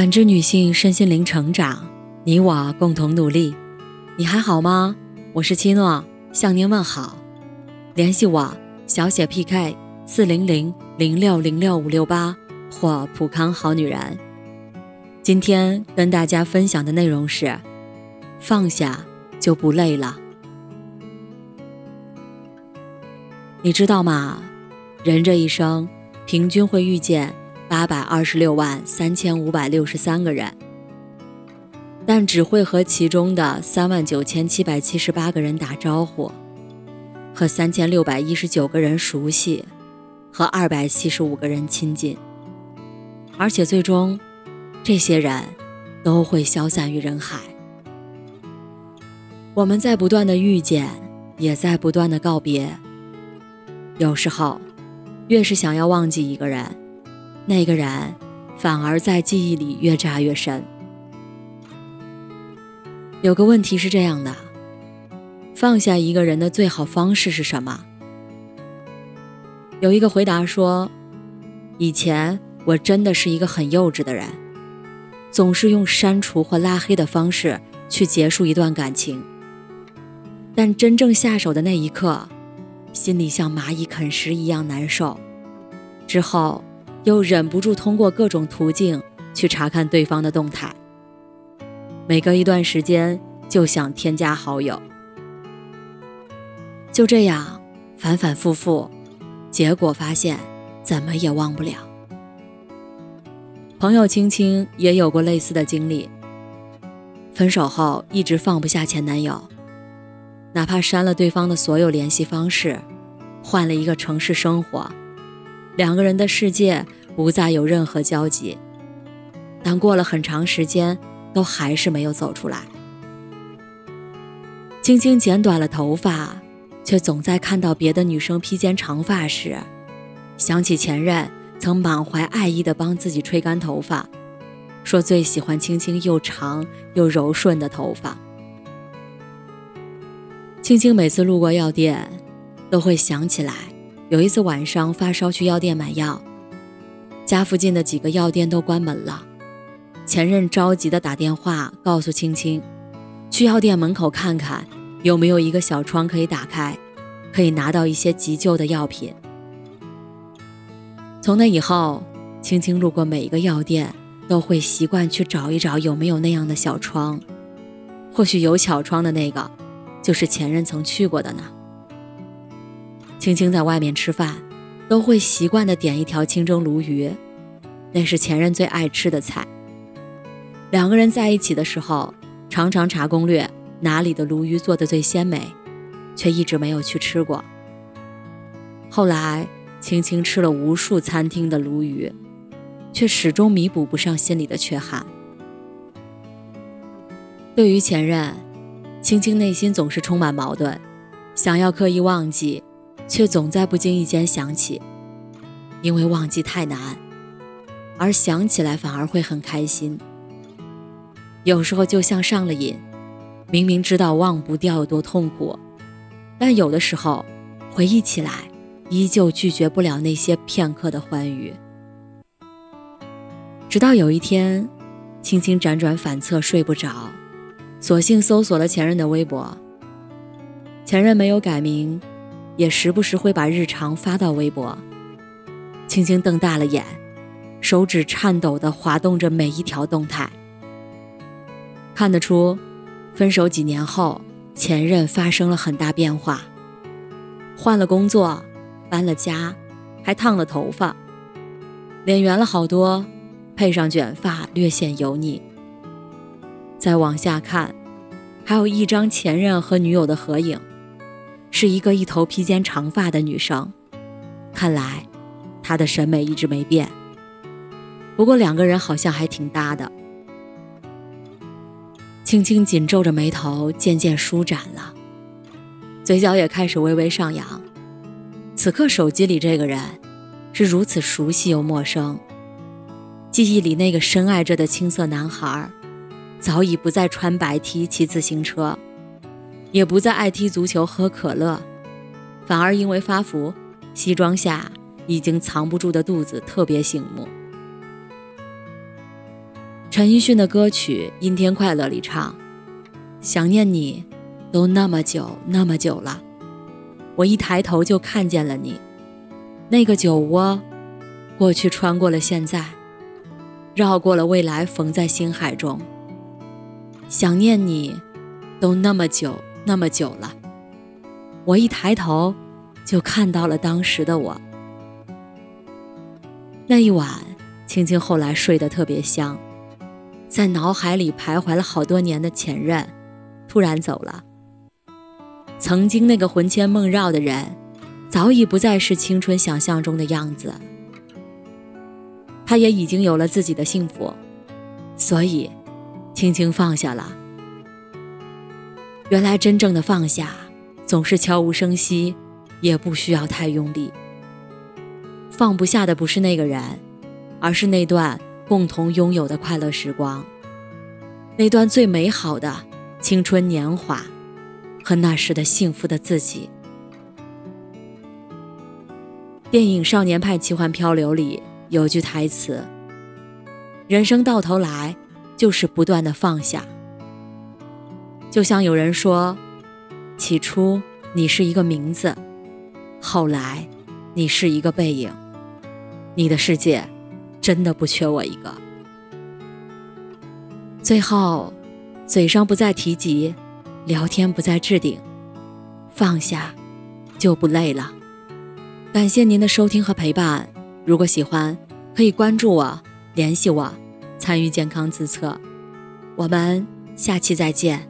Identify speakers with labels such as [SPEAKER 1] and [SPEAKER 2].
[SPEAKER 1] 感知女性身心灵成长，你我共同努力。你还好吗？我是七诺，向您问好。联系我小写 PK 四零零零六零六五六八或普康好女人。今天跟大家分享的内容是：放下就不累了。你知道吗？人这一生平均会遇见八百二十六万三千五百六十三个人，但只会和其中的三万九千七百七十八个人打招呼，和三千六百一十九个人熟悉，和二百七十五个人亲近，而且最终，这些人都会消散于人海。我们在不断的遇见，也在不断的告别。有时候，越是想要忘记一个人，那个人反而在记忆里越扎越深。有个问题是这样的：放下一个人的最好方式是什么？有一个回答说：“以前我真的是一个很幼稚的人，总是用删除或拉黑的方式去结束一段感情。但真正下手的那一刻。”心里像蚂蚁啃食一样难受，之后又忍不住通过各种途径去查看对方的动态。每隔一段时间就想添加好友，就这样反反复复，结果发现怎么也忘不了。朋友青青也有过类似的经历，分手后一直放不下前男友。哪怕删了对方的所有联系方式，换了一个城市生活，两个人的世界不再有任何交集，但过了很长时间，都还是没有走出来。青青剪短了头发，却总在看到别的女生披肩长发时，想起前任曾满怀爱意地帮自己吹干头发，说最喜欢青青又长又柔顺的头发。青青每次路过药店，都会想起来，有一次晚上发烧去药店买药，家附近的几个药店都关门了。前任着急的打电话告诉青青，去药店门口看看有没有一个小窗可以打开，可以拿到一些急救的药品。从那以后，青青路过每一个药店，都会习惯去找一找有没有那样的小窗，或许有小窗的那个。就是前任曾去过的呢。青青在外面吃饭，都会习惯的点一条清蒸鲈鱼，那是前任最爱吃的菜。两个人在一起的时候，常常查攻略哪里的鲈鱼做的最鲜美，却一直没有去吃过。后来，青青吃了无数餐厅的鲈鱼，却始终弥补不上心里的缺憾。对于前任。青青内心总是充满矛盾，想要刻意忘记，却总在不经意间想起，因为忘记太难，而想起来反而会很开心。有时候就像上了瘾，明明知道忘不掉有多痛苦，但有的时候回忆起来，依旧拒绝不了那些片刻的欢愉。直到有一天，轻轻辗转反侧睡不着。索性搜索了前任的微博，前任没有改名，也时不时会把日常发到微博。青青瞪大了眼，手指颤抖地滑动着每一条动态。看得出，分手几年后，前任发生了很大变化，换了工作，搬了家，还烫了头发，脸圆了好多，配上卷发略显油腻。再往下看，还有一张前任和女友的合影，是一个一头披肩长发的女生。看来，她的审美一直没变。不过两个人好像还挺搭的。青青紧皱着眉头，渐渐舒展了，嘴角也开始微微上扬。此刻手机里这个人，是如此熟悉又陌生。记忆里那个深爱着的青涩男孩。早已不再穿白 T 骑自行车，也不再爱踢足球喝可乐，反而因为发福，西装下已经藏不住的肚子特别醒目。陈奕迅的歌曲《阴天快乐》里唱：“想念你，都那么久那么久了，我一抬头就看见了你，那个酒窝，过去穿过了现在，绕过了未来，缝在心海中。想念你，都那么久那么久了，我一抬头就看到了当时的我。那一晚，青青后来睡得特别香。”在脑海里徘徊了好多年的前任，突然走了。曾经那个魂牵梦绕的人，早已不再是青春想象中的样子。他也已经有了自己的幸福，所以轻轻放下了。原来真正的放下，总是悄无声息，也不需要太用力。放不下的不是那个人，而是那段。共同拥有的快乐时光，那段最美好的青春年华，和那时的幸福的自己。电影《少年派奇幻漂流》里有句台词：“人生到头来就是不断的放下。”就像有人说：“起初你是一个名字，后来你是一个背影，你的世界。”真的不缺我一个。最后，嘴上不再提及，聊天不再置顶，放下，就不累了。感谢您的收听和陪伴。如果喜欢，可以关注我，联系我，参与健康自测。我们下期再见。